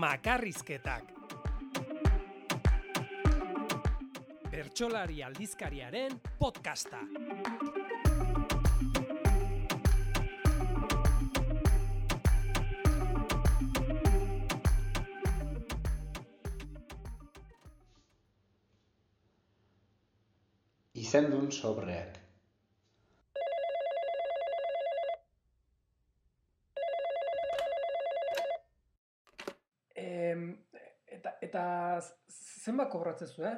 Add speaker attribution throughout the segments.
Speaker 1: Makarrizketak. Bertsolari aldizkariaren podcasta.
Speaker 2: Izendun sobreak.
Speaker 1: Em, eta, eta zenbat kobratzen zu, eh?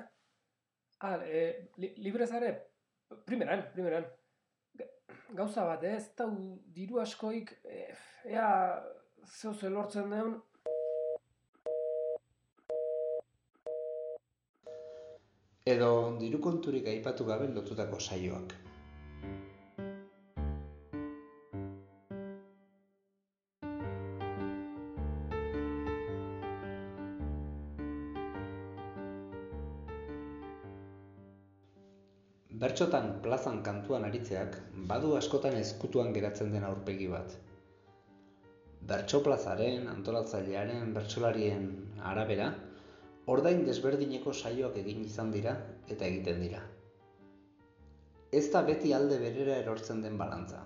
Speaker 1: Ah, e, li, libre? Primeran, primeran. Ga- Gauza bat, eh? ez da diru askoik, e, ea zeu ze lortzen deun,
Speaker 2: Edo diru konturik aipatu gabe lotutako saioak. Bertxotan plazan kantuan aritzeak badu askotan ezkutuan geratzen den aurpegi bat. Bertso plazaren, antolatzailearen, bertsolarien arabera, ordain desberdineko saioak egin izan dira eta egiten dira. Ez da beti alde berera erortzen den balantza.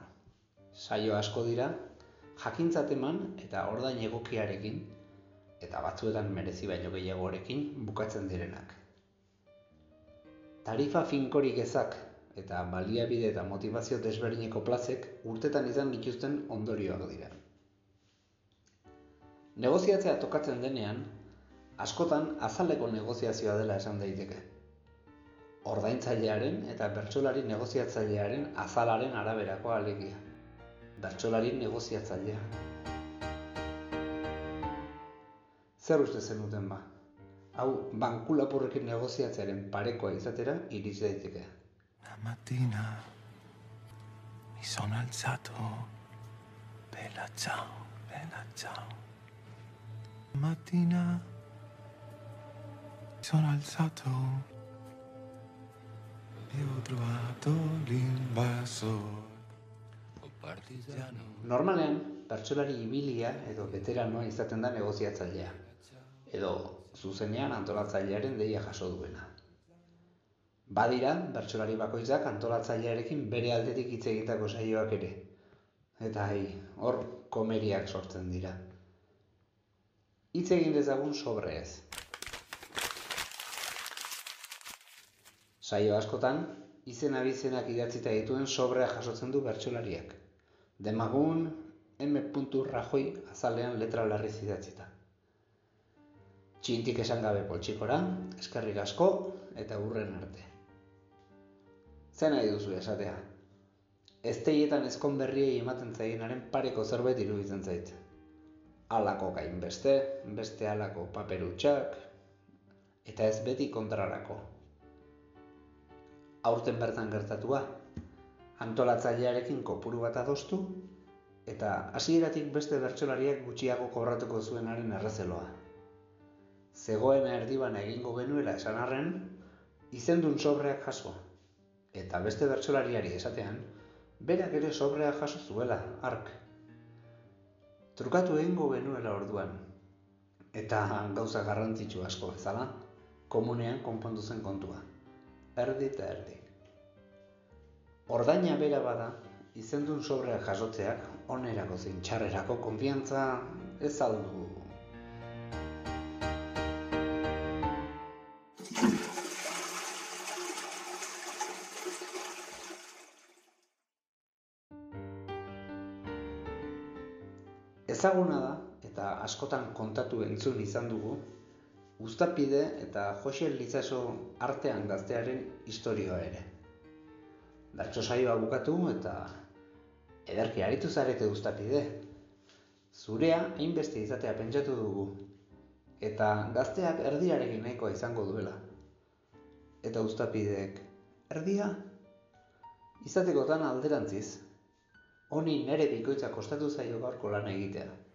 Speaker 2: Saio asko dira, jakintzat eman eta ordain egokiarekin, eta batzuetan merezi baino gehiagorekin bukatzen direnak. Tarifa finkorik ezak eta baliabide eta motivazio desberdineko plazek urtetan izan dituzten ondorioak dira. Negoziatzea tokatzen denean, askotan azaleko negoziazioa dela esan daiteke. Ordaintzailearen eta bertsolari negoziatzailearen azalaren araberako alegia. Bertsolari negoziatzailea. Zer uste zenuten ba? Hau, bankulapurrekin negoziatzearen parekoa izatera iritsi daiteke.
Speaker 3: Una mattina mi sono alzato, bella ciao, bella ciao. Mattina mi sono alzato e ho trovato l'invasor. Partigiano,
Speaker 2: Normalean, bertsolari ibilia edo veteranoa izaten da negoziatzailea. Edo zuzenean antolatzailearen deia jaso duena. Badira, bertsolari bakoitzak antolatzailearekin bere aldetik hitz egitako saioak ere. Eta hai, hor komeriak sortzen dira. Hitz egin dezagun sobre ez. Saio askotan, izen abizenak idatzita dituen sobrea jasotzen du bertsolariak. Demagun, M. Rajoy azalean letra larriz idatzita. Txintik esan gabe poltsikora, eskerrik asko eta urren arte. Zer nahi duzu esatea? Ezteietan ezkon berriei ematen zaienaren pareko zerbait iruditzen zait. Alako gain beste, beste alako paperutxak, eta ez beti kontrarako. Aurten bertan gertatua, antolatzailearekin kopuru bat adostu, eta hasieratik beste bertsolariak gutxiago kobratuko zuenaren errezeloa. Zegoen erdiban egingo genuela esan arren, izendun sobreak jaso. Eta beste bertsolariari esatean, berak ere sobreak jaso zuela, ark. Trukatu egingo genuela orduan. Eta gauza garrantzitsu asko bezala, komunean konpondu zen kontua. Erdi eta erdi. Ordaina bera bada, izendun sobreak jasotzeak onerako zein txarrerako konfiantza ez aldu. Ezaguna da, eta askotan kontatu entzun izan dugu, Uztapide eta Jose Lizaso artean gaztearen historioa ere. Bertso saioa bukatu eta ederki aritu zarete Uztapide. Zurea hainbeste izatea pentsatu dugu, eta gazteak erdiarekin nahikoa izango duela. Eta Uztapideek, erdia? Izatekotan alderantziz, honi nere bikoitza kostatu zaio gaurko lana egitea.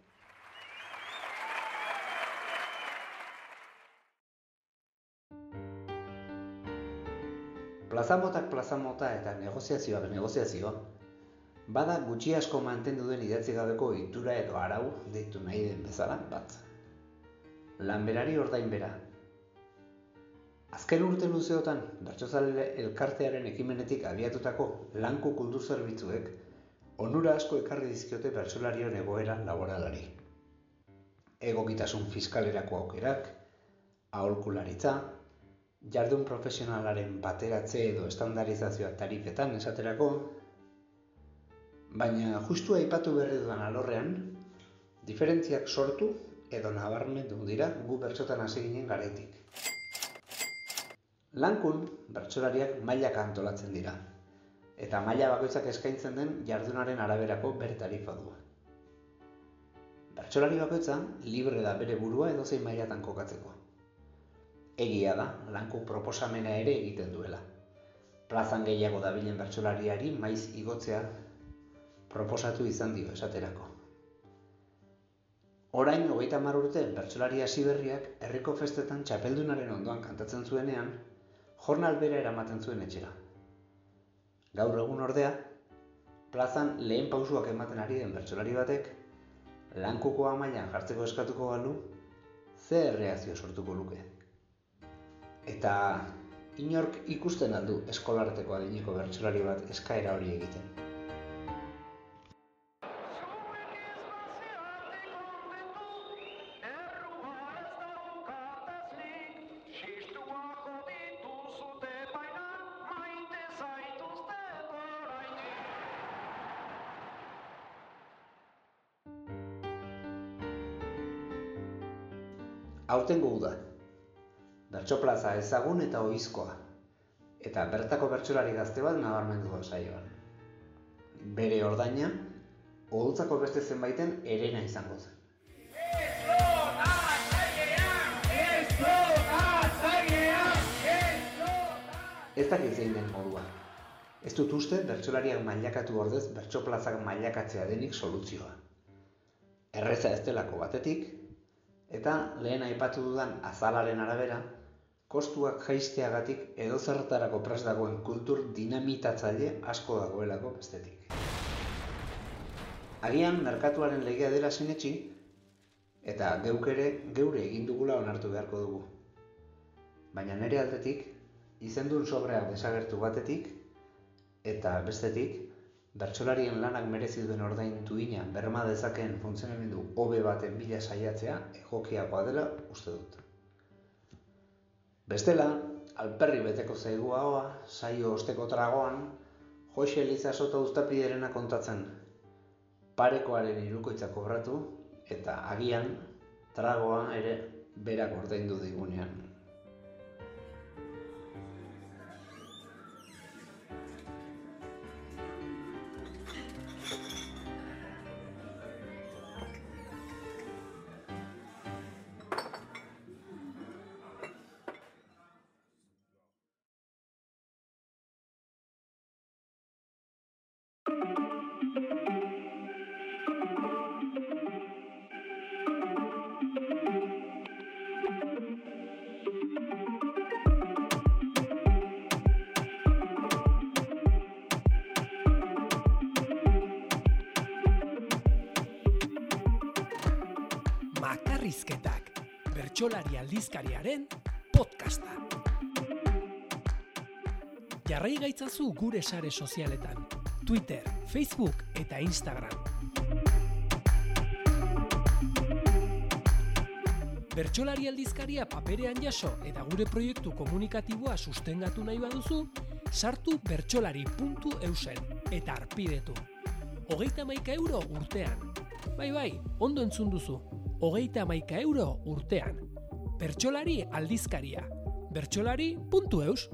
Speaker 2: Plazamotak plazamota eta negoziazioak negoziazio, bada gutxi asko mantendu den idatzi gabeko itura edo arau deitu nahi den bezala bat. lanberari ordain bera. Azken urte luzeotan, bertsozale elkartearen ekimenetik abiatutako lanku kultur zerbitzuek onura asko ekarri dizkiote bertsolarion egoera laboralari. Egokitasun fiskalerako aukerak, aholkularitza, jardun profesionalaren bateratze edo estandarizazioa tarifetan esaterako, baina justu aipatu berri dudan alorrean, diferentziak sortu edo nabarmendu dira gu bertsotan hasi ginen garaitik. Lankun, bertsolariak mailak antolatzen dira, eta maila bakoitzak eskaintzen den jardunaren araberako bere tarifa du. Bertsolari bakoitza libre da bere burua edo zein mailatan kokatzeko. Egia da, lanku proposamena ere egiten duela. Plazan gehiago dabilen bertsolariari maiz igotzea proposatu izan dio esaterako. Orain, hogeita mar urte, bertsolari hasi berriak herriko festetan txapeldunaren ondoan kantatzen zuenean, jornal bera eramaten zuen etxera. Gaur egun ordea, plazan lehen pausuak ematen ari den bertsolari batek, lankuko amailan jartzeko eskatuko balu, ze erreazio sortuko luke. Eta inork ikusten aldu eskolarteko adineko bertsolari bat eskaera hori egiten. Aurtengo uda. Bertso plaza ezagun eta oizkoa. Eta bertako bertsolari gazte bat nabarmendu da saioan. Bere ordaina, oholtzako beste zenbaiten erena izango zen. Ez dakit zein den modua. Ez dut uste bertsolariak mailakatu ordez bertso plazak mailakatzea denik soluzioa. Erreza ez delako batetik, eta lehen aipatu dudan azalaren arabera, kostuak jaisteagatik edo zertarako prest dagoen kultur dinamitatzaile asko dagoelako bestetik. Agian merkatuaren legea dela sinetxi, eta geuk ere geure egin dugula onartu beharko dugu. Baina nire aldetik, izendun sobrea desagertu batetik, eta bestetik, bertsolarien lanak merezi duen ordain duina berma dezakeen funtzionamendu hobe baten bila saiatzea egokiagoa dela uste dut. Bestela, alperri beteko zaigu haua, saio osteko tragoan, Jose Eliza Soto Uztapiderena kontatzen, parekoaren irukoitza kobratu, eta agian, tragoa ere berak ordaindu digunean.
Speaker 1: Makarrizketak, bertsolari aldizkariaren podcasta. Jarrai gaitzazu gure sare sozialetan, Twitter, Facebook eta Instagram. Bertsolari aldizkaria paperean jaso eta gure proiektu komunikatiboa sustengatu nahi baduzu, sartu bertsolari.eusen eta arpidetu. Hogeita maika euro urtean. Bai, bai, ondo entzun duzu. Hogeita maika euro urtean. Bertsolari aldizkaria. Bertsolari.eus.